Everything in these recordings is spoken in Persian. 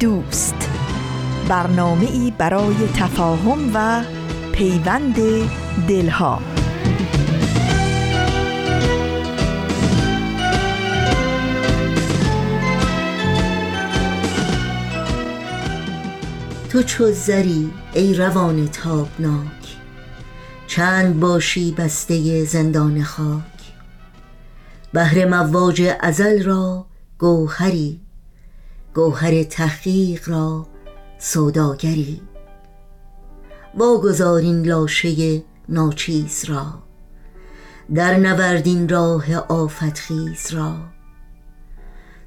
دوست. برنامه ای برای تفاهم و پیوند دلها. تو چو زری ای روان تابناک چند باشی بسته زندان خاک. بهر مواج ازل را گوهری گوهر تحقیق را سوداگری. واگذار این لاشه ناچیز را. در نوردین راه آفت خیز را.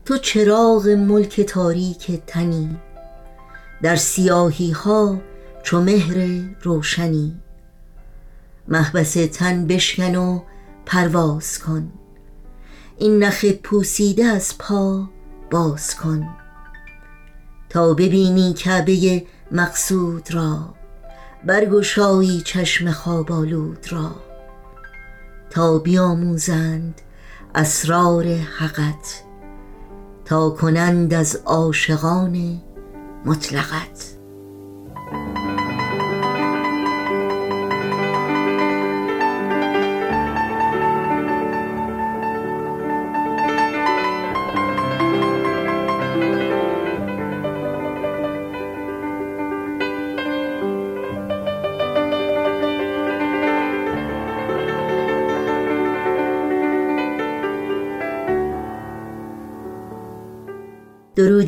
تو چراغ ملک تاریک تنی. در سیاهی ها چو مهر روشنی. محبس تن بشکن و پرواز کن. این نخ پوسیده از پا باز کن. تا ببینی کعبه مقصود را. برگشایی چشم خوابالود را. تا بیاموزند اسرار حقت. تا کنند از عاشقان مطلقت.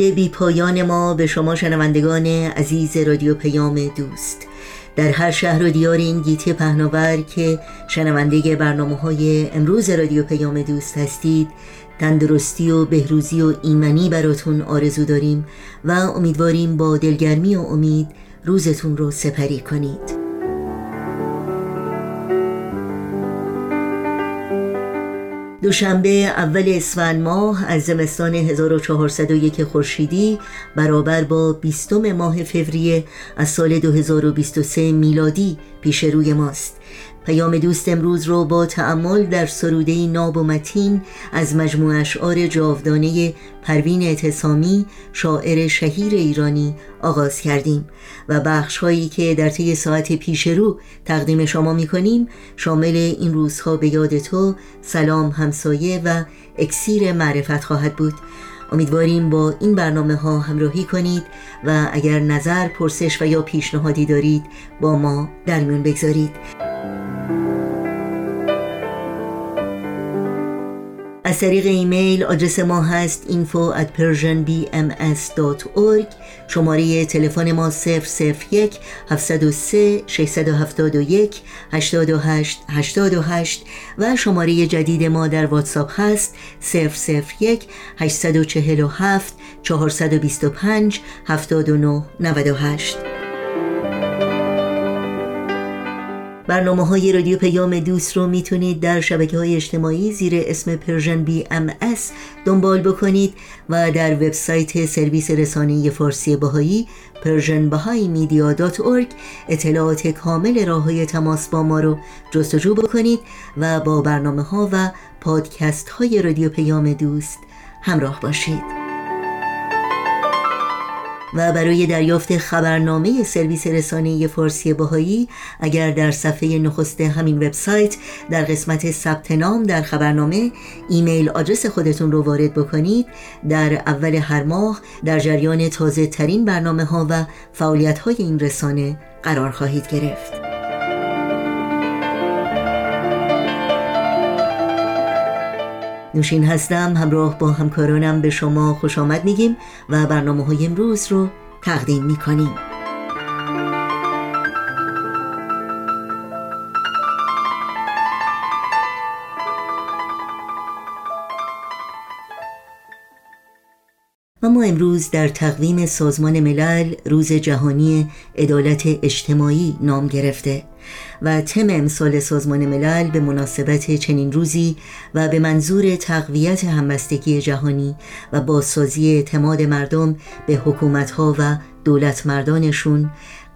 درود بی پایان ما به شما شنوندگان عزیز رادیو پیام دوست. در هر شهر و دیار این گیتی پهناور که شنونده برنامه های امروز رادیو پیام دوست هستید تندرستی و بهروزی و ایمنی براتون آرزو داریم و امیدواریم با دلگرمی و امید روزتون رو سپری کنید. دوشنبه اول اسفند ماه از زمستان 1401 خورشیدی برابر با بیستم ماه فوریه از سال 2023 میلادی پیش روی ماست. پیام دوست امروز رو با تعمل در سروده ناب و متین از مجموع اشعار جاودانه پروین اعتصامی شاعر شهیر ایرانی آغاز کردیم و بخش هایی که در طی ساعت پیش رو تقدیم شما می کنیم شامل این روزها به یاد تو سلام همسایه و اکسیر معرفت خواهد بود. امیدواریم با این برنامه ها همراهی کنید و اگر نظر، پرسش و یا پیشنهادی دارید با ما در میون بگذارید. از طریق ایمیل آدرس ما هست info at persianbms.org شماره تلفن ما 001 703 671 828 828 و شماره جدید ما در واتساپ هست 001 847 425 79 برنامه های رادیو پیام دوست رو می‌تونید در شبکه های اجتماعی زیر اسم Persian BMS دنبال بکنید و در وبسایت سرویس رسانه فارسی بهائی Persian Bahai Media dot اطلاعات کامل راه های تماس با ما رو جستجو بکنید و با برنامه ها و پادکست های رادیو پیام دوست همراه باشید. و برای دریافت خبرنامه سرویس رسانه فارسی بهائی اگر در صفحه نخست همین وبسایت در قسمت ثبت نام در خبرنامه ایمیل آدرس خودتون رو وارد بکنید در اول هر ماه در جریان تازه ترین برنامه ها و فعالیت های این رسانه قرار خواهید گرفت. نوشین هستم همراه با همکارانم به شما خوش آمد میگیم و برنامه های امروز رو تقدیم می‌کنیم. و ما امروز در تقویم سازمان ملل روز جهانی عدالت اجتماعی نام گرفته. و تم امسال سازمان ملل به مناسبت چنین روزی و به منظور تقویت همبستگی جهانی و بازسازی اعتماد مردم به حکومتها و دولت مردانشون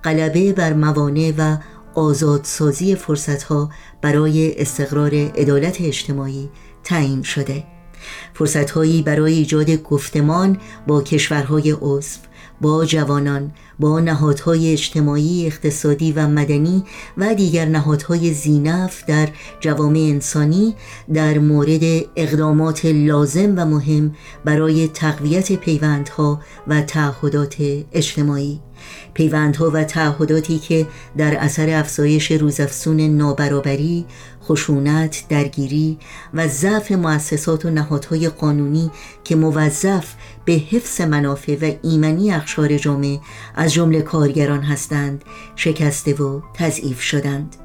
غلبه بر موانع و آزادسازی فرصتها برای استقرار عدالت اجتماعی تعیین شده. فرصتهایی برای ایجاد گفتمان با کشورهای عضو با جوانان با نهادهای اجتماعی اقتصادی و مدنی و دیگر نهادهای زینف در جوامع انسانی در مورد اقدامات لازم و مهم برای تقویت پیوندها و تعهدات اجتماعی. پیوندها و تعهداتی که در اثر افزایش روزافزون نابرابری، خشونت، درگیری و ضعف مؤسسات و نهادهای قانونی که موظف به حفظ منافع و ایمنی اخشار جامعه از جمله کارگران هستند شکسته و تضعیف شدند.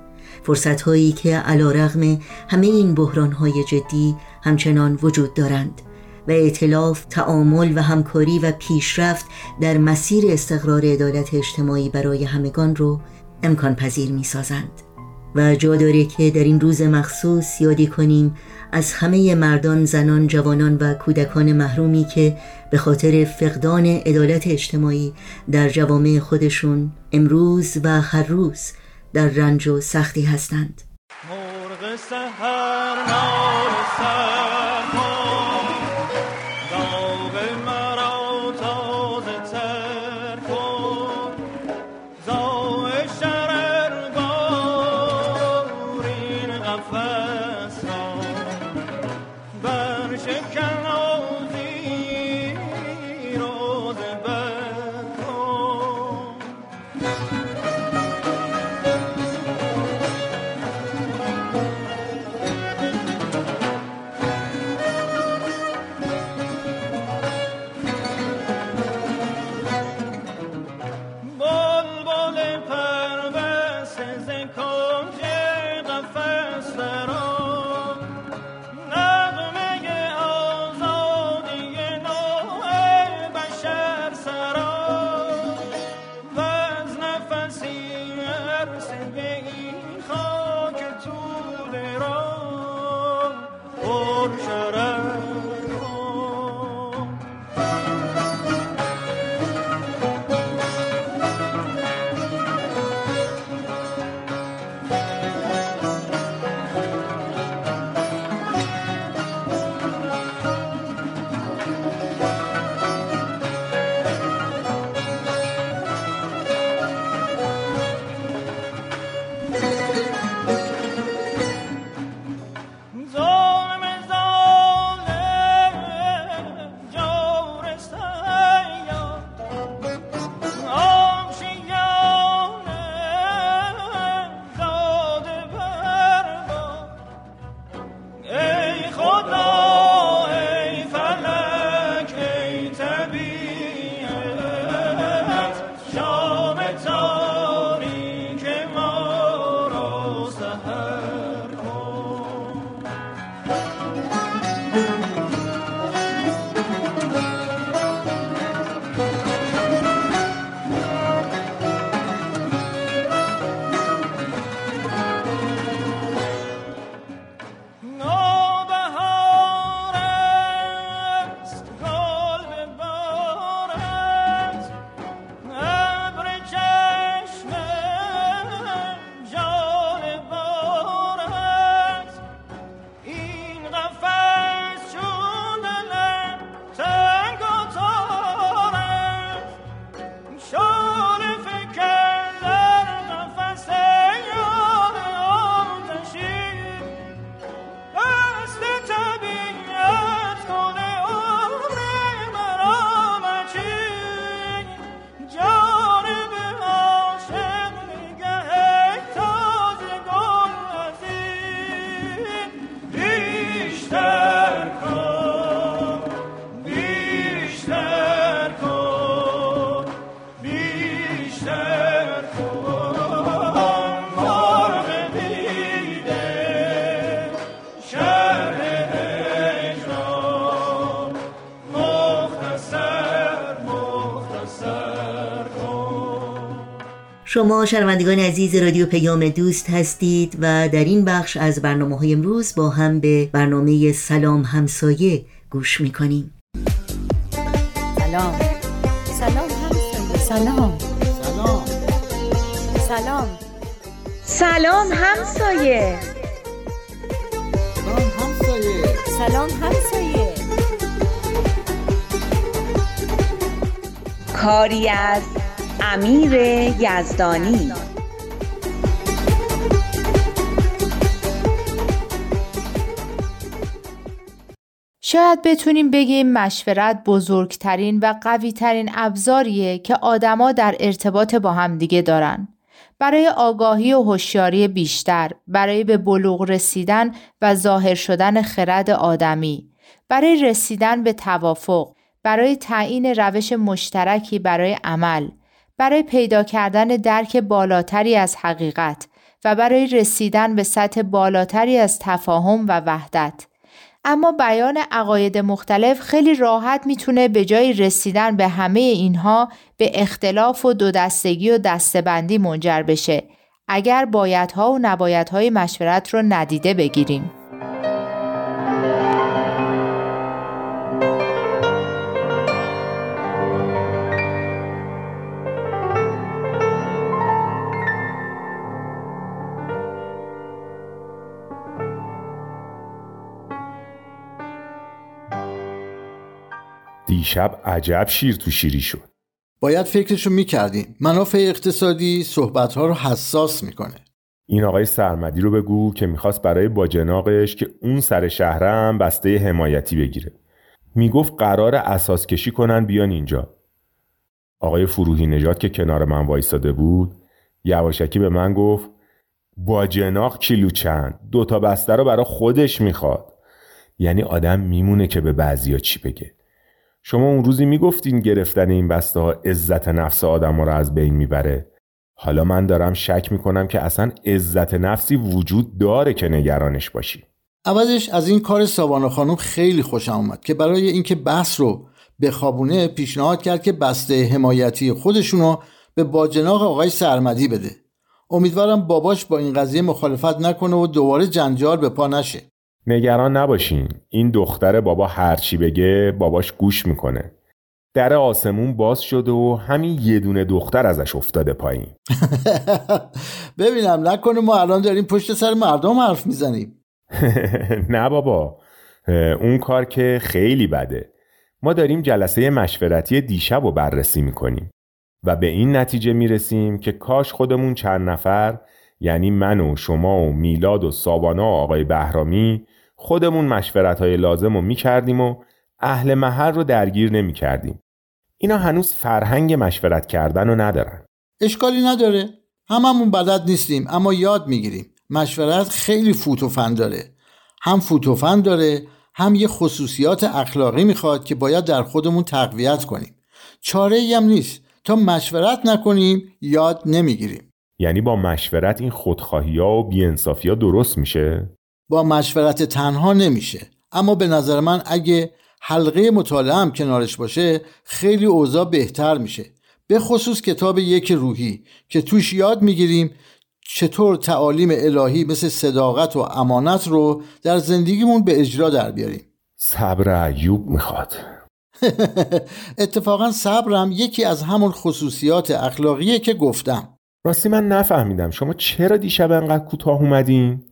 فرصت هایی که علا رغم همه این بحران های جدی همچنان وجود دارند. و اعتلاف، تعامل و همکاری و پیشرفت در مسیر استقرار عدالت اجتماعی برای همگان رو امکان پذیر می سازند. و جا داره که در این روز مخصوص یادی کنیم از همه مردان، زنان، جوانان و کودکان محرومی که به خاطر فقدان عدالت اجتماعی در جوامع خودشون امروز و هر روز در رنج و سختی هستند. مرغ Dakota! شما شنوندگان عزیز رادیو پیام دوست هستید و در این بخش از برنامه های امروز با هم به برنامه سلام همسایه گوش می‌کنیم. سلام. سلام همسایه. سلام. سلام. سلام سلام همسایه. سلام همسایه. سلام همسایه. کاری از امیر یزدانی. شاید بتونیم بگیم مشورت بزرگترین و قویترین ابزاریه که آدما در ارتباط با همدیگه دارن. برای آگاهی و هوشیاری بیشتر، برای به بلوغ رسیدن و ظاهر شدن خرد آدمی، برای رسیدن به توافق، برای تعیین روش مشترکی برای عمل، برای پیدا کردن درک بالاتری از حقیقت و برای رسیدن به سطح بالاتری از تفاهم و وحدت. اما بیان عقاید مختلف خیلی راحت می‌تونه به جای رسیدن به همه اینها به اختلاف و دو دستگی و دستبندی منجر بشه اگر بایدها و نبایدهای مشورت رو ندیده بگیریم. دیشب عجب شیر تو شیری شد. باید فکرشو می‌کردیم منافع اقتصادی صحبتها رو حساس می‌کنه. این آقای سرمدی رو بگو که می‌خواست برای باجناقش که اون سر شهرم بسته حمایتی بگیره. می‌گفت قرار اساس کشی کنن بیان اینجا. آقای فروهی نجات که کنار من وایستاده بود یواشکی به من گفت باجناق کیلو چند دوتا بسته رو برا خودش می‌خواد. یعنی آدم میمونه که به بعضیا چی بگه. شما اون روزی می‌گفتین گرفتن این بسته ها عزت نفس آدم رو از بین می‌بره. حالا من دارم شک می‌کنم که اصلا عزت نفسی وجود داره که نگرانش باشی. عوضش از این کار سابانا خانم خیلی خوشم اومد که برای اینکه بحث رو به خوابونه پیشنهاد کرد که بسته حمایتی خودشونو به باجناق آقای سرمدی بده. امیدوارم باباش با این قضیه مخالفت نکنه و دوباره جنجال به پا نشه. نگران نباشین. این دختر بابا هرچی بگه باباش گوش می‌کنه. در آسمون باز شده و همین یه دونه دختر ازش افتاده پایین. ببینم نکنه ما الان داریم پشت سر مردم حرف می‌زنیم. نه بابا. اون کار که خیلی بده. ما داریم جلسه مشورتی دیشب رو بررسی می‌کنیم و به این نتیجه می‌رسیم که کاش خودمون چند نفر یعنی من و شما و میلاد و سابانا و آقای بهرامی خودمون مشورت های لازم رو می‌کردیم و اهل محل رو درگیر نمی‌کردیم. اینا هنوز فرهنگ مشورت کردن رو ندارن. اشکالی نداره. هممون بلد نیستیم اما یاد می‌گیریم. مشورت خیلی فوت و فن داره. هم فوت و فن داره هم یه خصوصیات اخلاقی می‌خواد که باید در خودمون تقویت کنیم. چاره هم نیست. تا مشورت نکنیم یاد نمی‌گیریم. یعنی با مشورت این خودخواهی ها و بیانصافی ها درست میشه؟ با مشورت تنها نمیشه. اما به نظر من اگه حلقه مطالعه هم کنارش باشه خیلی اوضاع بهتر میشه. به خصوص کتاب یک روحی که توش یاد می‌گیریم چطور تعالیم الهی مثل صداقت و امانت رو در زندگیمون به اجرا در بیاریم. صبر ایوب می‌خواد. اتفاقا صبرم یکی از همون خصوصیات اخلاقیه که گفتم. راستی من نفهمیدم. شما چرا دیشب انقدر کوتاه اومدین؟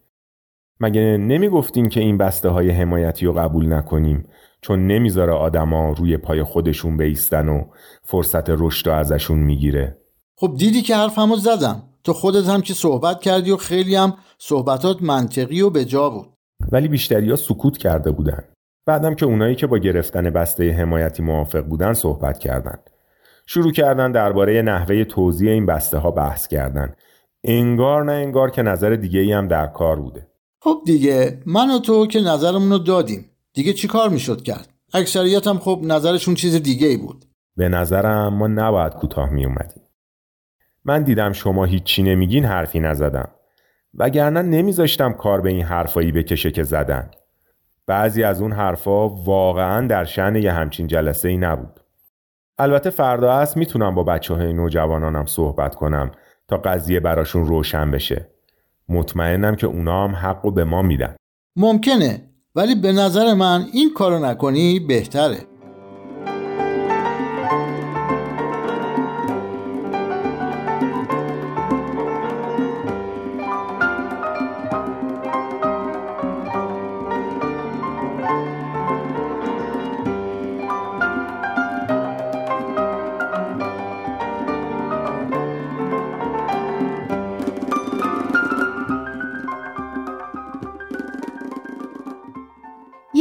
مگه نمی‌گفتین که این بسته های حمایتی رو قبول نکنیم؟ چون نمی‌ذاره آدما روی پای خودشون بیستن و فرصت رشد ازشون می‌گیره. خب دیدی که حرفمو زدم. تو خودت هم که صحبت کردی و خیلی هم صحبتات منطقی و به جا بود. ولی بیشتریا سکوت کرده بودن. بعدم که اونایی که با گرفتن بسته حمایتی موافق بودن صحبت کردند شروع کردن درباره نحوه توزیع این بسته ها بحث کردن. انگار نه انگار که نظر دیگه ای هم در کار بوده. خب دیگه من و تو که نظرمون رو دادیم. دیگه چی کار می‌شد کرد؟ اکثریت هم خب نظرشون چیز دیگه ای بود. به نظرم ما نباید کوتاه می اومدیم من دیدم شما هیچی نمیگین حرفی نزدم. وگرنه نمیذاشتم کار به این حرفایی بکشه که زدن. بعضی از اون حرفا واقعا در شن یه همچین جلسه ای نبود. البته فردا هست می‌تونم با بچه های نوجوانانم صحبت کنم تا قضیه براشون روشن بشه. مطمئنم که اونا هم حق و به ما میدن. ممکنه ولی به نظر من این کارو نکنی بهتره.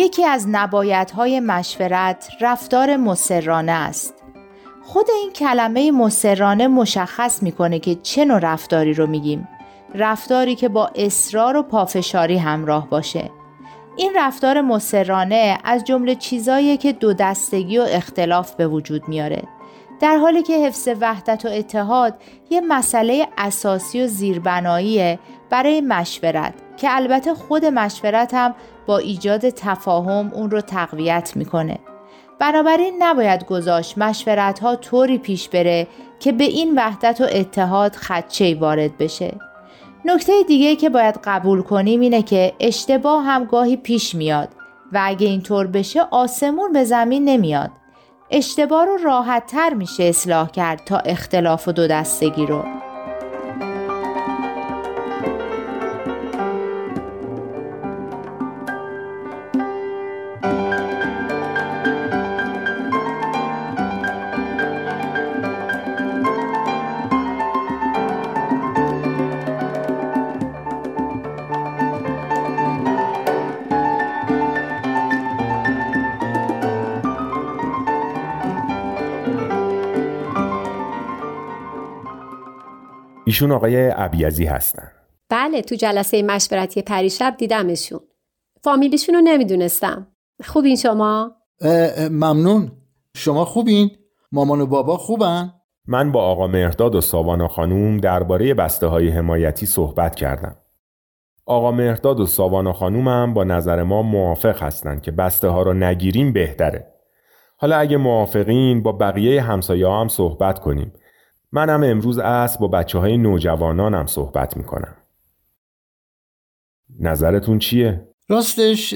یکی از نبایدهای مشورت رفتار مسررانه است. خود این کلمه مسررانه مشخص می‌کنه که چه نوع رفتاری رو میگیم. رفتاری که با اصرار و پافشاری همراه باشه. این رفتار مسررانه از جمله چیزایی که دو دستگی و اختلاف به وجود میاره. در حالی که حفظ وحدت و اتحاد یه مسئله اساسی و زیربناییه برای مشورت که البته خود مشورت هم با ایجاد تفاهم اون رو تقویت می‌کنه. بنابراین نباید گذاشت مشورت ها طوری پیش بره که به این وحدت و اتحاد خدچه وارد بشه. نکته دیگه که باید قبول کنیم اینه که اشتباه هم گاهی پیش میاد و اگه اینطور بشه آسمون به زمین نمیاد. اشتباه رو راحت تر میشه اصلاح کرد تا اختلاف و دو دستگی رو. ایشون آقای عبیزی هستن. بله تو جلسه مشورتی پریشب دیدمشون. فامیلیشون رو نمی‌دونستم. خوبین شما؟ ممنون. شما خوبین؟ مامان و بابا خوبن؟ من با آقا مهرداد و ساوانا خانوم درباره بسته های حمایتی صحبت کردم. آقا مهرداد و ساوانا خانومم با نظر ما موافق هستند که بسته ها رو نگیریم بهتره. حالا اگه موافقین با بقیه همسایه هم صحبت کنیم. منم امروز از با بچه های نوجوانانم صحبت می‌کنم. نظرتون چیه؟ راستش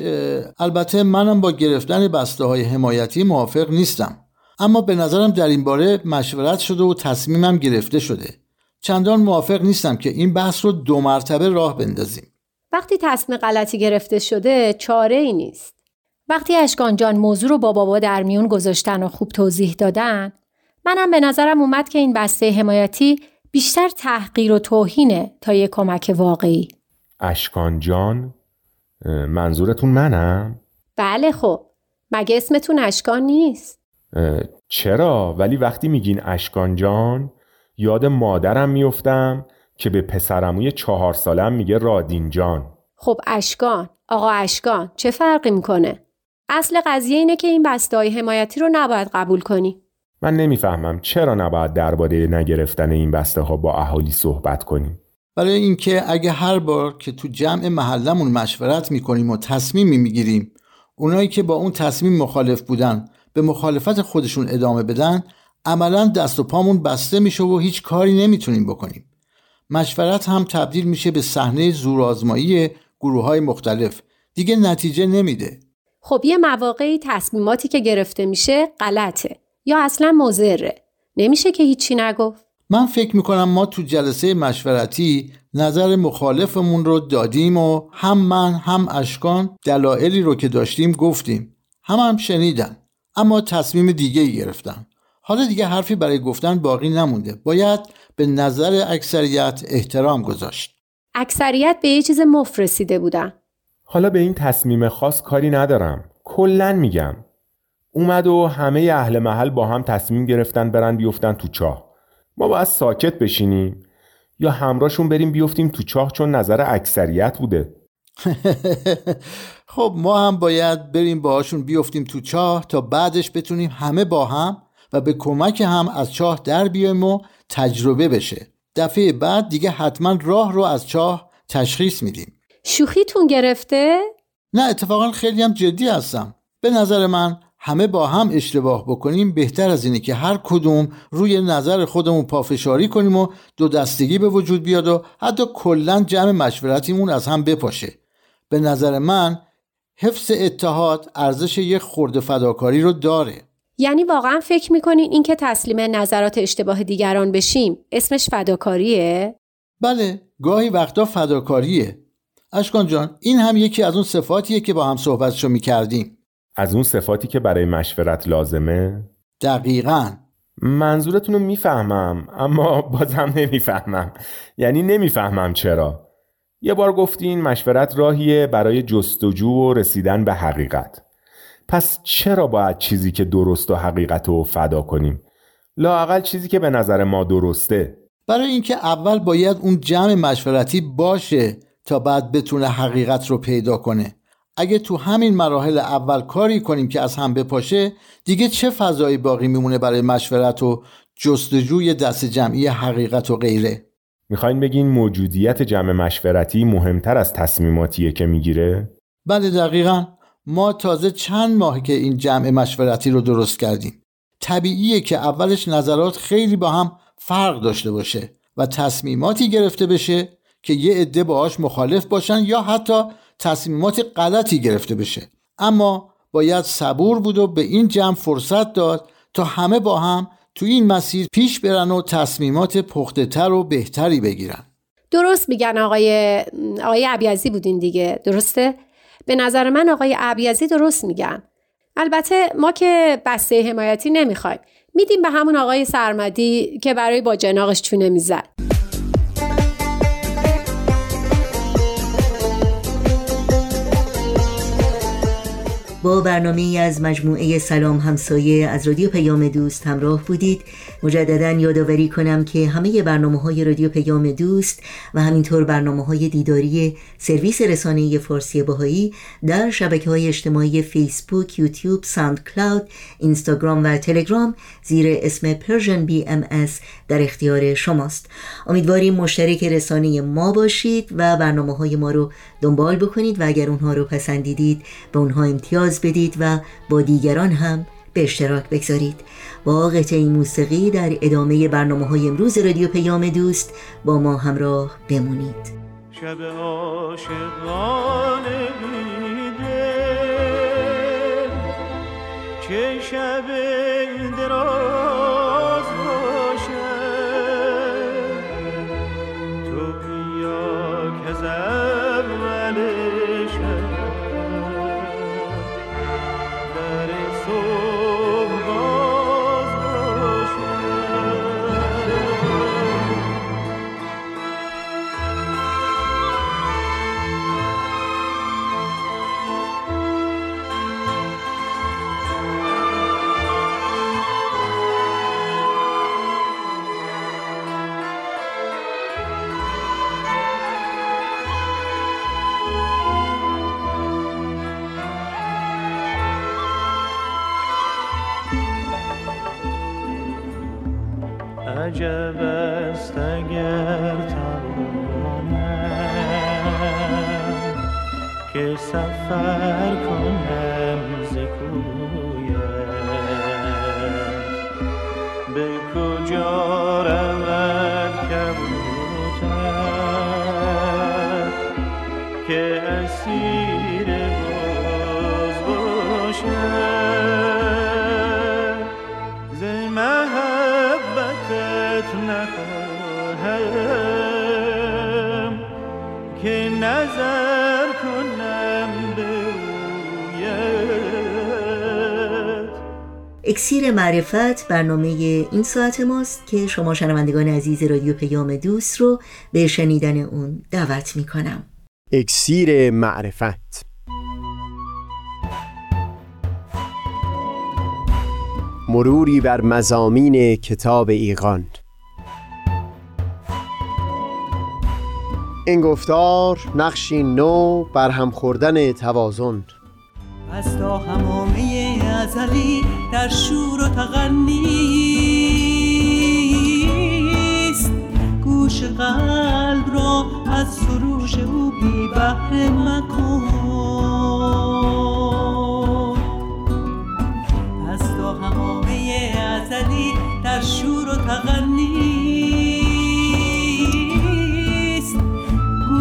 البته منم با گرفتن بسته های حمایتی موافق نیستم. اما به نظرم در این باره مشورت شده و تصمیمم گرفته شده. چندان موافق نیستم که این بحث رو دو مرتبه راه بندازیم. وقتی تصمیم غلطی گرفته شده چاره ای نیست. وقتی اشکان جان موضوع رو با بابا در میون گذاشتن و خوب توضیح دادن منم به نظرم اومد که این بسته حمایتی بیشتر تحقیر و توهینه تا یه کمک واقعی اشکان جان منظورتون منم؟ بله خب مگه اسمتون اشکان نیست؟ چرا؟ ولی وقتی میگین اشکان جان یاد مادرم میفتم که به پسرموی چهار سالم میگه رادین جان خب اشکان آقا اشکان چه فرقی می‌کنه؟ اصل قضیه اینه که این بسته حمایتی رو نباید قبول کنی من نمی‌فهمم چرا نباید درباره نگرفتن این بسته ها با اهالی صحبت کنیم. برای اینکه اگه هر بار که تو جمع محلمون مشورت می‌کنیم و تصمیمی می‌گیریم اونایی که با اون تصمیم مخالف بودن به مخالفت خودشون ادامه بدن عملا دست و پامون بسته میشه و هیچ کاری نمی‌تونیم بکنیم. مشورت هم تبدیل میشه به صحنه زورآزمایی گروه های مختلف. دیگه نتیجه نمیده. خب یه مواقعی تصمیماتی که گرفته میشه غلطه. یا اصلا مضره؟ نمیشه که هیچی نگفت؟ من فکر می‌کنم ما تو جلسه مشورتی نظر مخالفمون رو دادیم و هم من هم اشکان دلایلی رو که داشتیم گفتیم. هم هم شنیدن. اما تصمیم دیگه گرفتن. حالا دیگه حرفی برای گفتن باقی نمونده. باید به نظر اکثریت احترام گذاشت. اکثریت به یه چیز مفرسیده رسیده بودن. حالا به این تصمیم خاص کاری ندارم. کلا میگم. اومد و همه اهل محل با هم تصمیم گرفتن برن بیفتن تو چاه. ما باید ساکت بشینیم. یا همراهشون بریم بیفتیم تو چاه چون نظر اکثریت بوده. خب ما هم باید بریم باهاشون بیفتیم تو چاه تا بعدش بتونیم همه با هم و به کمک هم از چاه در بیایم و تجربه بشه. دفعه بعد دیگه حتما راه رو از چاه تشخیص میدیم. شوخیتون گرفته؟ نه اتفاقا خیلی هم جدی هستم. به نظر من همه با هم اشتباه بکنیم بهتر از اینه که هر کدوم روی نظر خودمون پافشاری کنیم و دو دستگی به وجود بیاد و حتی کلا جمع مشورتیمون از هم بپاشه. به نظر من حفظ اتحاد ارزش یک خورده فداکاری رو داره. یعنی واقعا فکر می‌کنین این که تسلیم نظرات اشتباه دیگران بشیم اسمش فداکاریه؟ بله گاهی وقتا فداکاریه. اشکان جان این هم یکی از اون صفاتیه که با هم صحبتشو می‌کردیم. از اون صفاتی که برای مشورت لازمه؟ دقیقا. منظورتون رو می‌فهمم اما بازم نمی‌فهمم. یعنی نمی‌فهمم چرا. یه بار گفتین مشورت راهیه برای جستجو و رسیدن به حقیقت. پس چرا باید چیزی که درست و حقیقت رو فدا کنیم؟ لاقل چیزی که به نظر ما درسته. برای اینکه اول باید اون جمع مشورتی باشه تا بعد بتونه حقیقت رو پیدا کنه. اگه تو همین مراحل اول کاری کنیم که از هم بپاشه دیگه چه فضایی باقی میمونه برای مشورت و جستجوی دست جمعی حقیقت و غیره؟ می‌خواین بگین موجودیت جمع مشورتی مهمتر از تصمیماتیه که می‌گیره؟ بله دقیقا. ما تازه چند ماه که این جمع مشورتی رو درست کردیم. طبیعیه که اولش نظرات خیلی با هم فرق داشته باشه و تصمیماتی گرفته بشه که یه عده باهاش مخالف باشن یا حتی تصمیمات غلطی گرفته بشه. اما باید صبور بود و به این جمع فرصت داد تا همه با هم تو این مسیر پیش برن و تصمیمات پخته تر و بهتری بگیرن. درست میگن آقای آقای عبیزی بودین دیگه درسته؟ به نظر من آقای عبیزی درست میگن. البته ما که بسته حمایتی نمی‌خوایم. میدیم به همون آقای سرمدی که برای با جناقش چونه می‌زد. با برنامه از مجموعه سلام همسایه از رادیو پیام دوست همراه بودید. مجددا یادآوری کنم که همه برنامه های رادیو پیام دوست و همینطور برنامه های دیداری سرویس رسانه فارسی باهایی در شبکه های اجتماعی فیسبوک، یوتیوب، ساند کلاود، اینستاگرام و تلگرام زیر اسم بی ام در اختیار شماست. امیدواریم مشترک رسانه ما باشید و برنامه های ما رو دنبال بکنید و اگر اونها رو پسندیدید به اونها امتیاز بدید و با دیگران هم به اشتراک بگذارید. با قطعه موسیقی در ادامه برنامه های امروز رادیو پیام دوست با ما همراه بمونید. شب عاشقانه چه شب دراز که سفر کنم ز به کجا رود کبوتر که اسیر باز نظر کنم اکسیر معرفت برنامه این ساعت ماست که شما شنوندگان عزیز رادیو پیام دوست رو به شنیدن اون دعوت می کنم اکسیر معرفت. مروری بر مزامین کتاب ایقان این گفتار نقشی نو بر هم خوردن توازن. از تا همامه ازلی در شور و تغنیست گوش قلب را از سروش او بی بهره مکن. همامه ازلی در شور و تغنیست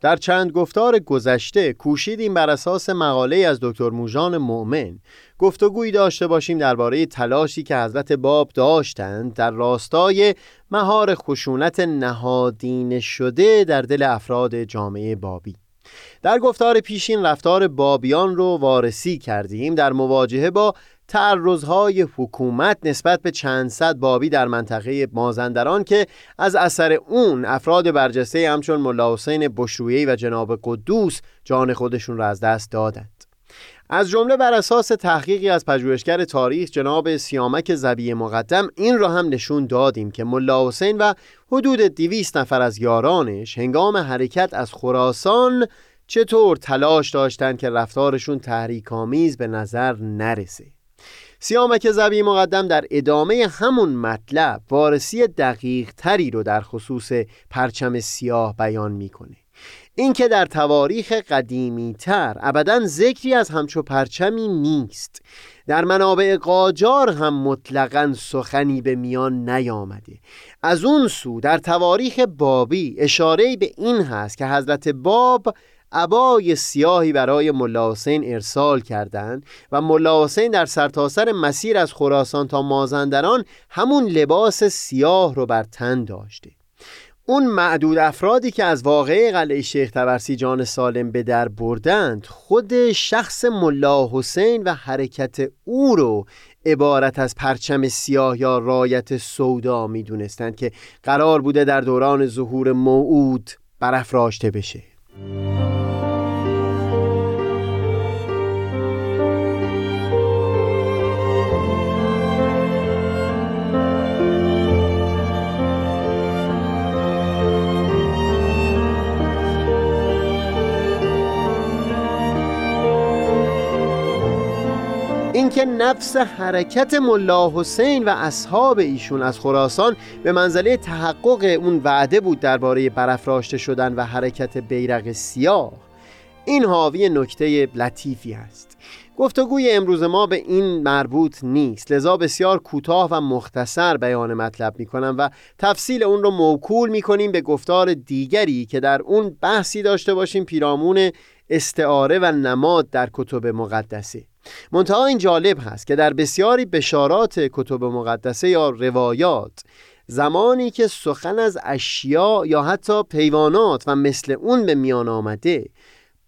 در چند گفتار گذشته کوشیدیم بر اساس مقاله از دکتر موژان مؤمن گفتگویی داشته باشیم درباره تلاشی که حضرت باب داشتند در راستای مهار خشونت نهادین شده در دل افراد جامعه بابی. در گفتار پیشین رفتار بابیان رو وارسی کردیم در مواجهه با تعرضهای حکومت نسبت به چند صد بابی در منطقه مازندران که از اثر اون افراد برجسته همچون ملا حسین بشرویی و جناب قدوس جان خودشون را از دست دادند. از جمله بر اساس تحقیقی از پژوهشگر تاریخ جناب سیامک زبی مقدم این را هم نشون دادیم که ملا حسین و حدود دویست نفر از یارانش هنگام حرکت از خراسان چطور تلاش داشتند که رفتارشون تحریک‌آمیز به نظر نرسه. سیامک زبی مقدم در ادامه همون مطلب وارسی دقیق تری رو در خصوص پرچم سیاه بیان می‌کنه. اینکه در تواریخ قدیمی تر ابدا ذکری از همچو پرچمی نیست. در منابع قاجار هم مطلقا سخنی به میان نیامده. از اون سو در تواریخ بابی اشاره به این هست که حضرت باب عبای سیاهی برای ملا حسین ارسال کردند و ملا حسین در سرتاسر مسیر از خراسان تا مازندران همون لباس سیاه رو بر تن داشته. اون معدود افرادی که از واقعه قلعه شیخ تبرسی جان سالم به در بردند خود شخص ملا حسین و حرکت او رو عبارت از پرچم سیاه یا رایت سودا می دونستند که قرار بوده در دوران ظهور موعود برافراشته بشه. Thank you. اینکه نفس حرکت ملا حسین و اصحاب ایشون از خراسان به منزله تحقق اون وعده بود درباره برافراشته شدن و حرکت بیرق سیاه. این حاوی نکته لطیفی است گفتگوی امروز ما به این مربوط نیست. لذا بسیار کوتاه و مختصر بیان مطلب می کنم و تفصیل اون رو موکول می کنیم به گفتار دیگری که در اون بحثی داشته باشیم پیرامون استعاره و نماد در کتب مقدسه. منتها این جالب هست که در بسیاری بشارات کتب مقدسه یا روایات زمانی که سخن از اشیاء یا حتی پیوانات و مثل اون به میان آمده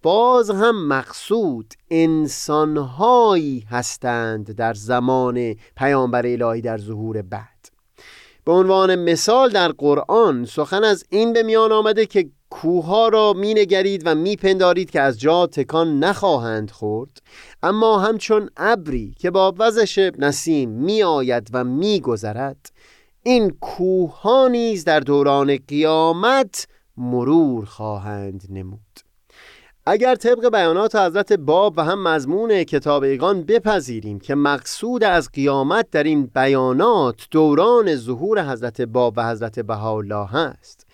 باز هم مقصود انسانهایی هستند در زمان پیامبر الهی در ظهور بعد. به عنوان مثال در قرآن سخن از این به میان آمده که کوها را می نگرید و می پندارید که از جا تکان نخواهند خورد. اما همچون ابری که با وزش نسیم می آید و می گذرد این کوه ها نیز در دوران قیامت مرور خواهند نمود. اگر طبق بیانات حضرت باب و هم مضمون کتاب ایقان بپذیریم که مقصود از قیامت در این بیانات دوران ظهور حضرت باب و حضرت بهاءالله هست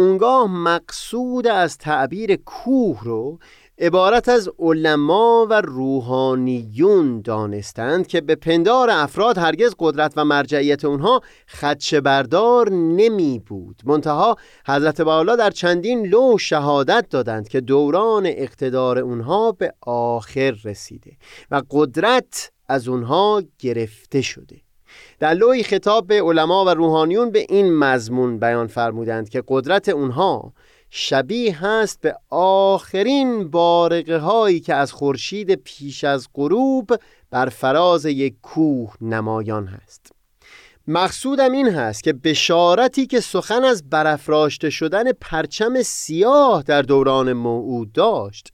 اونگاه مقصود از تعبیر کوه رو عبارت از علما و روحانیون دانستند که به پندار افراد هرگز قدرت و مرجعیت اونها خدشه بردار نمی بود منتها حضرت بالا در چندین لو شهادت دادند که دوران اقتدار اونها به آخر رسیده و قدرت از اونها گرفته شده. در لوی خطاب به علما و روحانیون به این مضمون بیان فرمودند که قدرت اونها شبیه هست به آخرین بارقه هایی که از خورشید پیش از غروب بر فراز یک کوه نمایان هست. مقصودم این هست که بشارتی که سخن از برافراشته شدن پرچم سیاه در دوران موعود داشت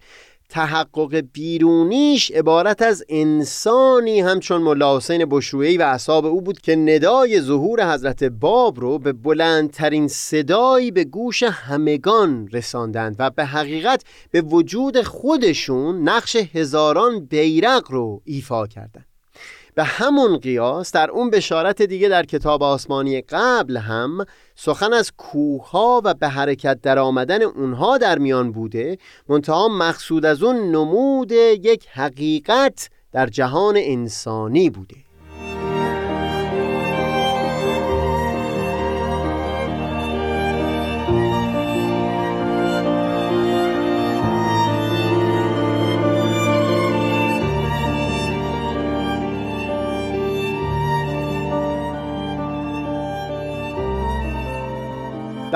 تحقق بیرونیش عبارت از انسانی همچون ملا حسین بشرویی و اصحاب او بود که ندای ظهور حضرت باب رو به بلندترین صدایی به گوش همگان رساندند و به حقیقت به وجود خودشون نقش هزاران بیرق رو ایفا کردند. به همون قیاس در اون بشارت دیگه در کتاب آسمانی قبل هم سخن از کوها و به حرکت در آمدن اونها در میان بوده منتها مقصود از اون نمود یک حقیقت در جهان انسانی بوده.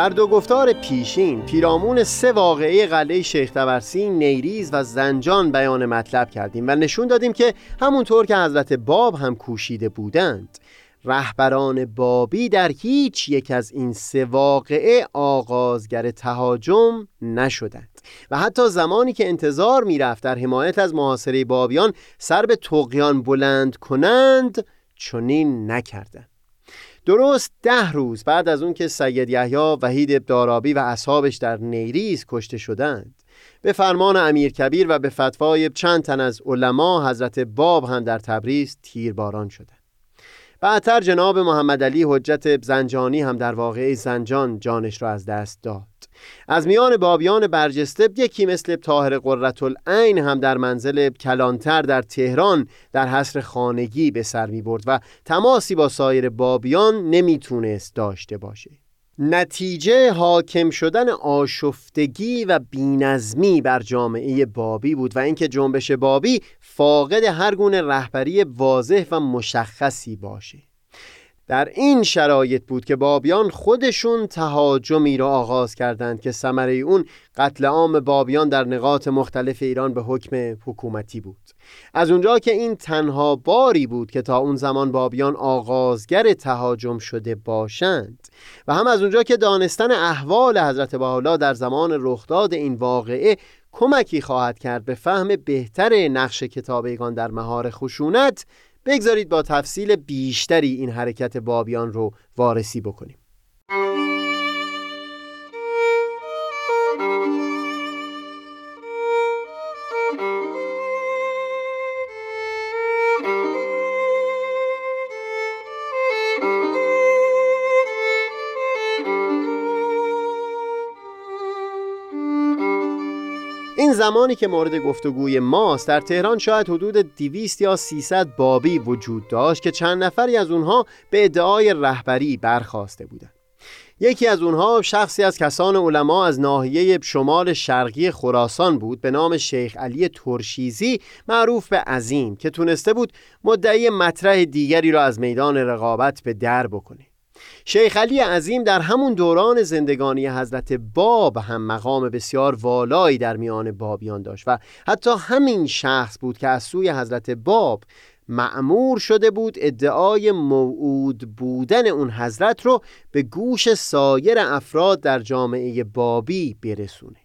در دو گفتار پیشین پیرامون سه واقعه قلعه شیخ تبرسی نیریز و زنجان بیان مطلب کردیم و نشون دادیم که همونطور که حضرت باب هم کوشیده بودند رهبران بابی در هیچ یک از این سه واقعه آغازگر تهاجم نشدند و حتی زمانی که انتظار می‌رفت در حمایت از محاصره بابیان سر به تقیان بلند کنند چنین نکردند. درست ده روز بعد از اون که سید یحیی وحید دارابی و اصحابش در نیریز کشته شدند به فرمان امیر کبیر و به فتوای چند تن از علما حضرت باب هم در تبریز تیرباران شدند. بعدتر جناب محمد علی حجت زنجانی هم در واقعه زنجان جانش را از دست داد. از میان بابیان برجسته یکی مثل طاهر قررت العین هم در منزل کلانتر در تهران در حصر خانگی به سر می برد و تماسی با سایر بابیان نمی‌تونست داشته باشه. نتیجه حاکم شدن آشفتگی و بینظمی بر جامعه بابی بود و اینکه جنبش بابی فاقد هر گونه رهبری واضح و مشخصی باشه. در این شرایط بود که بابیان خودشون تهاجمی را آغاز کردند که ثمره اون قتل عام بابیان در نقاط مختلف ایران به حکم حکومتی بود. از اونجا که این تنها باری بود که تا اون زمان بابیان آغازگر تهاجم شده باشند و هم از اونجا که دانستن احوال حضرت بحالا در زمان رخداد این واقعه کمکی خواهد کرد به فهم بهتر نقش کتابیگان در مهار خشونت بگذارید با تفصیل بیشتری این حرکت بابیان رو وارسی بکنیم. زمانی که مورد گفتگوی ماست در تهران شاید حدود 200 یا 300 بابی وجود داشت که چند نفری از اونها به ادعای رهبری برخواسته بودند. یکی از اونها شخصی از کسان علما از ناحیه شمال شرقی خراسان بود به نام شیخ علی ترشیزی معروف به عظیم که تونسته بود مدعی مطرح دیگری را از میدان رقابت به در بکنه. شیخ علی عظیم در همون دوران زندگانی حضرت باب هم مقام بسیار والایی در میان بابیان داشت و حتی همین شخص بود که از سوی حضرت باب معمور شده بود ادعای موعود بودن اون حضرت رو به گوش سایر افراد در جامعه بابی برسونه.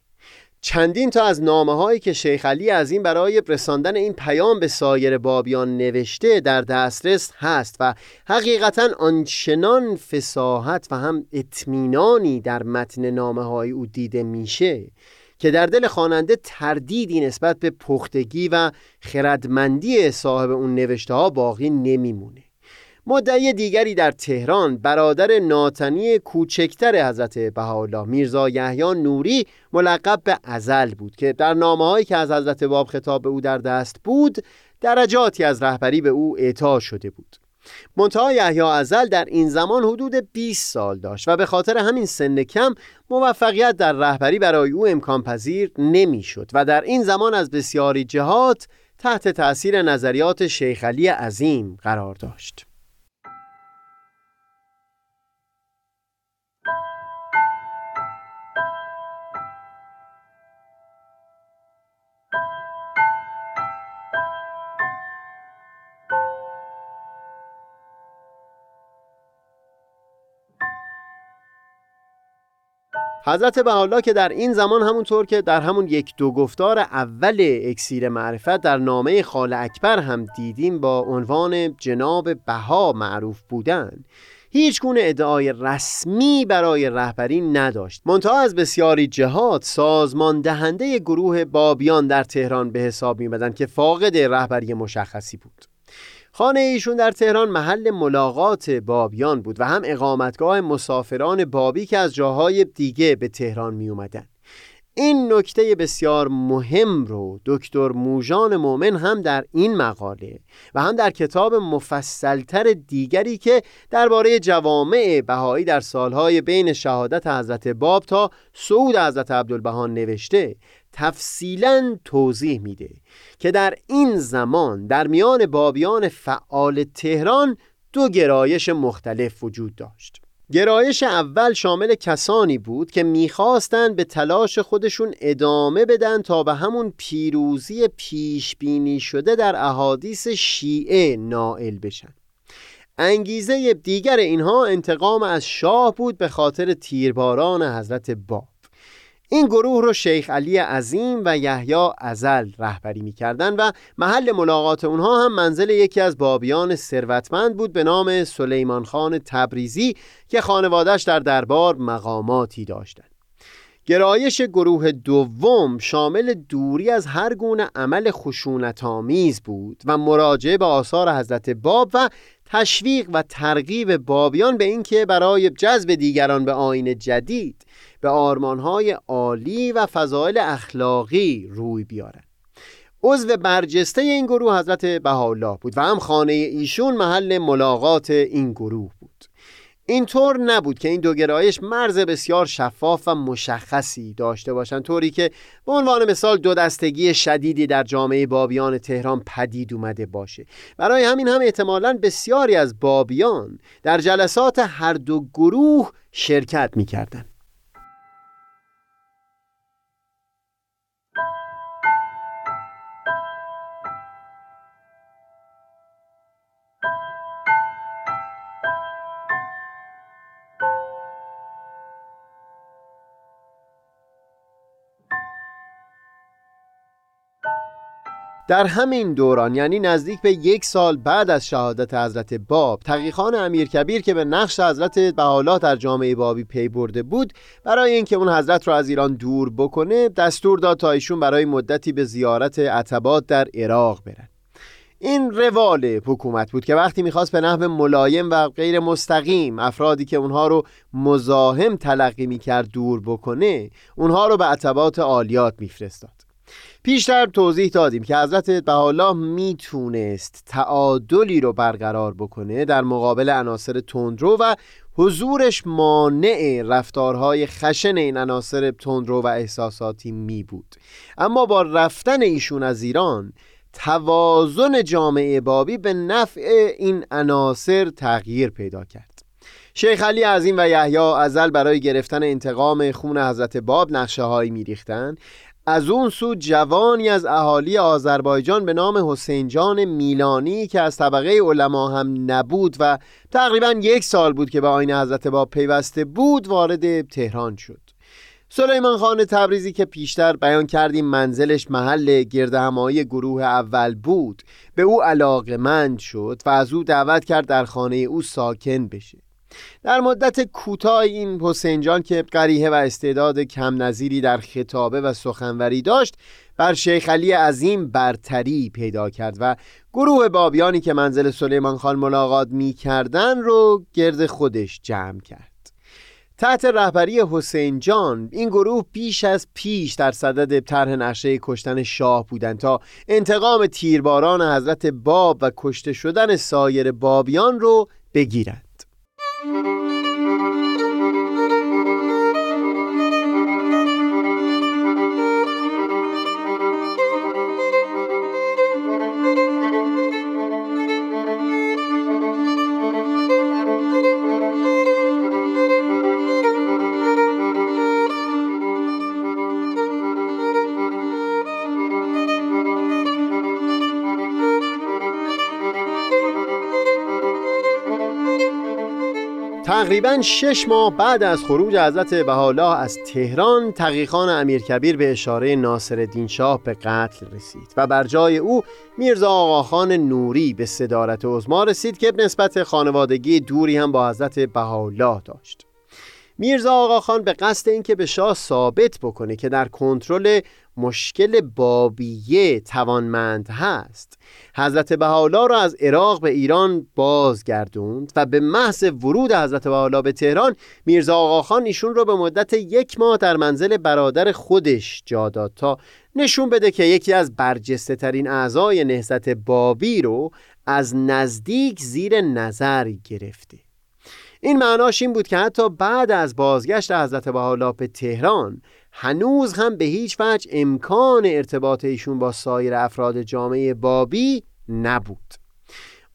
چندین تا از نامه هایی که شیخ علی از این برای رساندن این پیام به سایر بابیان نوشته در دسترس هست و حقیقتا آنچنان فساحت و هم اطمینانی در متن نامه های او دیده میشه که در دل خواننده تردیدی نسبت به پختگی و خردمندی صاحب اون نوشته ها باقی نمیمونه. مدعی دیگری در تهران برادر ناتنی کوچکتر حضرت بهاءالله میرزا یحیی نوری ملقب به ازل بود که در نامه هایی که از حضرت باب خطاب به او در دست بود درجاتی از رهبری به او اعطا شده بود. منتها یحیی ازل در این زمان حدود 20 سال داشت و به خاطر همین سن کم موفقیت در رهبری برای او امکان پذیر نمی‌شد و در این زمان از بسیاری جهات تحت تأثیر نظریات شیخ علی عظیم قرار داشت. حضرت بهاءالله که در این زمان همونطور که در همون یک دو گفتار اول اکسیر معرفت در نامه خال اکبر هم دیدیم با عنوان جناب بها معروف بودن. هیچ گونه ادعای رسمی برای رهبری نداشت. منتها از بسیاری جهات سازمان دهنده گروه بابیان در تهران به حساب می که فاقد رهبری مشخصی بود. خانه ایشون در تهران محل ملاقات بابیان بود و هم اقامتگاه مسافران بابی که از جاهای دیگه به تهران می اومدن. این نکته بسیار مهم رو دکتر موژان مومن هم در این مقاله و هم در کتاب مفصلتر دیگری که درباره جوامع بهایی در سالهای بین شهادت حضرت باب تا صعود حضرت عبدالبهان نوشته تفصیلا توضیح میده که در این زمان در میان بابیان فعال تهران دو گرایش مختلف وجود داشت. گرایش اول شامل کسانی بود که می‌خواستند به تلاش خودشون ادامه بدن تا به همون پیروزی پیش بینی شده در احادیث شیعه نائل بشن. انگیزه دیگر اینها انتقام از شاه بود به خاطر تیرباران حضرت باب این گروه رو شیخ علی عظیم و یحیی ازل رهبری می‌کردن و محل ملاقات اونها هم منزل یکی از بابیان ثروتمند بود به نام سلیمان خان تبریزی که خانوادش در دربار مقاماتی داشتند. گرایش گروه دوم شامل دوری از هر گونه عمل خشونت آمیز بود و مراجعه به آثار حضرت باب و تشویق و ترغیب بابیان به اینکه برای جذب دیگران به آین جدید به آرمانهای عالی و فضایل اخلاقی روی بیارن. عضو برجسته این گروه حضرت بهاءالله بود و هم خانه ایشون محل ملاقات این گروه بود. اینطور نبود که این دو گرایش مرز بسیار شفاف و مشخصی داشته باشند طوری که به عنوان مثال دو دستگی شدیدی در جامعه بابیان تهران پدید اومده باشه. برای همین هم احتمالا بسیاری از بابیان در جلسات هر دو گروه شرکت می‌کردند. در همین دوران یعنی نزدیک به یک سال بعد از شهادت حضرت باب تقیخان امیر کبیر که به نقش حضرت بحالا در جامعه بابی پی برده بود برای اینکه اون حضرت را از ایران دور بکنه دستور داد تا ایشون برای مدتی به زیارت عتبات در عراق برن. این روال حکومت بود که وقتی می‌خواست به نحو ملایم و غیر مستقیم افرادی که اونها رو مزاحم تلقی می‌کرد دور بکنه اونها رو به عتبات عالیات میفرستاد. پیشتر توضیح دادیم که حضرت بهاءالله می‌تونست تعادلی رو برقرار بکنه در مقابل عناصر تندرو و حضورش مانع رفتارهای خشن این عناصر تندرو و احساساتی می بود اما با رفتن ایشون از ایران توازن جامعه بابی به نفع این عناصر تغییر پیدا کرد. شیخ علی عظیم و یحیی ازل برای گرفتن انتقام خون حضرت باب نقشه هایی میریختند. از اون سو جوانی از اهالی آذربایجان به نام حسین جان میلانی که از طبقه علما هم نبود و تقریبا یک سال بود که به آین حضرت باب پیوسته بود وارد تهران شد. سلیمان خان تبریزی که پیشتر بیان کردیم منزلش محل گردهمایی گروه اول بود. به او علاقمند شد و از او دعوت کرد در خانه او ساکن بشه. در مدت کوتاه این حسین جان که قریه و استعداد کم نظیری در خطابه و سخنوری داشت بر شیخ علی عظیم برتری پیدا کرد و گروه بابیانی که منزل سلیمان خان ملاقات می کردن رو گرد خودش جمع کرد. تحت رهبری حسین جان این گروه بیش از پیش در صدد طرح نقشه کشتن شاه بودند تا انتقام تیرباران حضرت باب و کشته شدن سایر بابیان رو بگیرند. Thank you. تقریبا شش ماه بعد از خروج حضرت بهاءالله از تهران تقیخان امیرکبیر به اشاره ناصر شاه به قتل رسید و بر جای او میرزا آقاخان نوری به صدارت عظما رسید که نسبت خانوادگی دوری هم با حضرت بهاءالله داشت. میرزا آقاخان به قصد اینکه به شاه ثابت بکنه که در کنترل مشکل بابیه توانمند هست. حضرت بهاءالله را از عراق به ایران بازگردوند و به محض ورود حضرت بهاءالله به تهران میرزا آقاخان ایشون را به مدت یک ماه در منزل برادر خودش جا داد تا نشون بده که یکی از برجسته ترین اعضای نهضت بابی رو از نزدیک زیر نظر گرفته. این معناش این بود که حتی بعد از بازگشت حضرت بهاءالله به تهران هنوز هم به هیچ وجه امکان ارتباط ایشون با سایر افراد جامعه بابی نبود.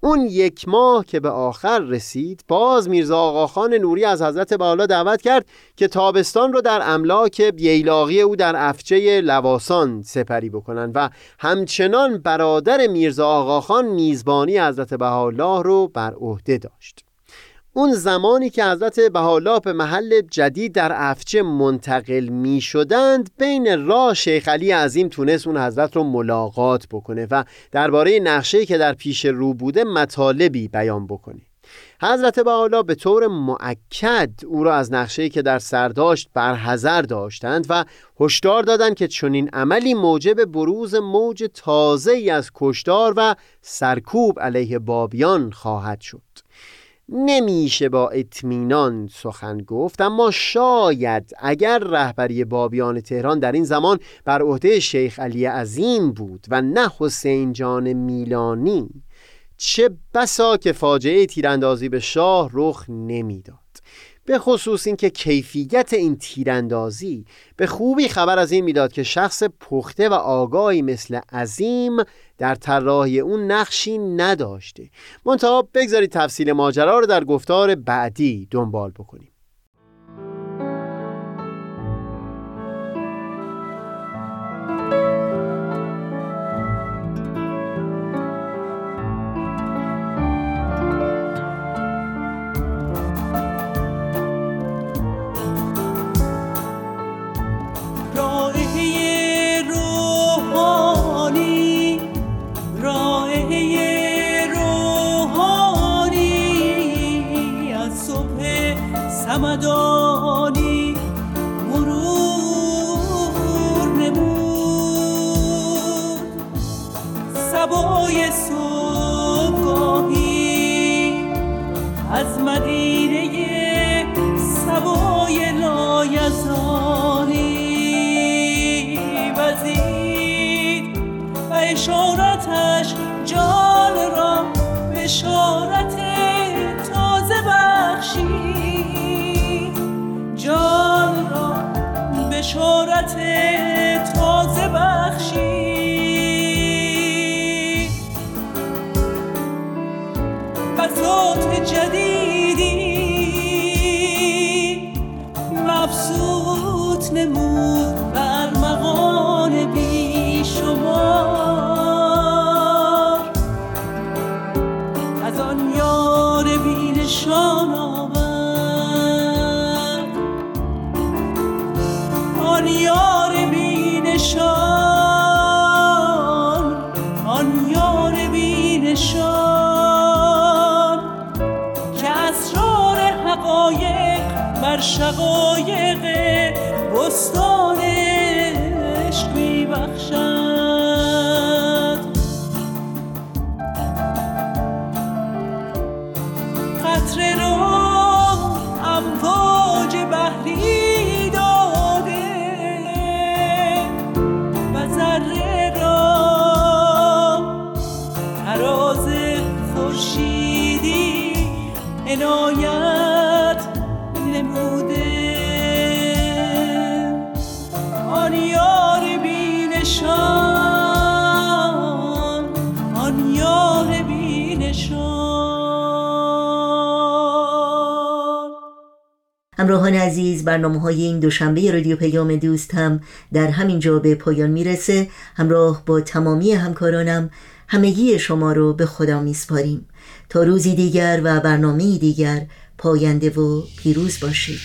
اون یک ماه که به آخر رسید باز میرزا آقاخان نوری از حضرت بالا دعوت کرد که تابستان رو در املاک بیلاغی او در افچه لواسان سپری بکنن و همچنان برادر میرزا آقاخان میزبانی حضرت بهاءالله رو بر عهده داشت. اون زمانی که حضرت بهاءالله به محل جدید در افچه منتقل می شدند بین راه شیخ علی عظیم تونست اون حضرت رو ملاقات بکنه و درباره نقشه که در پیش رو بوده مطالبی بیان بکنه. حضرت بهاءالله به طور معکد او را از نقشه‌ای که در سر داشت برحذر داشتند و هشدار دادند که چنین عملی موجب بروز موج تازه از کشتار و سرکوب علیه بابیان خواهد شد. نمیشه با اطمینان سخن گفت اما شاید اگر رهبری بابیان تهران در این زمان بر عهده شیخ علی عظیم بود و نه حسین جان میلانی چه بسا که فاجعه تیراندازی به شاه رخ نمی‌داد. به خصوص اینکه کیفیت این تیراندازی به خوبی خبر از این می‌داد که شخص پخته و آگاهی مثل عظیم در طراحی اون نقشی نداشته. منتها بگذارید تفصیل ماجرا رو در گفتار بعدی دنبال بکنیم. حقایق بر شقایق بستان عشق میبخشد. قطر رو امواج بحری داده و ذره را تراز خورشیدی عنایت همراهان عزیز برنامه های این دوشنبه رادیو پیام دوست هم در همین جا به پایان می‌رسه. همراه با تمامی همکارانم همگی شما رو به خدا میسپاریم. تا روزی دیگر و برنامه دیگر پاینده و پیروز باشید.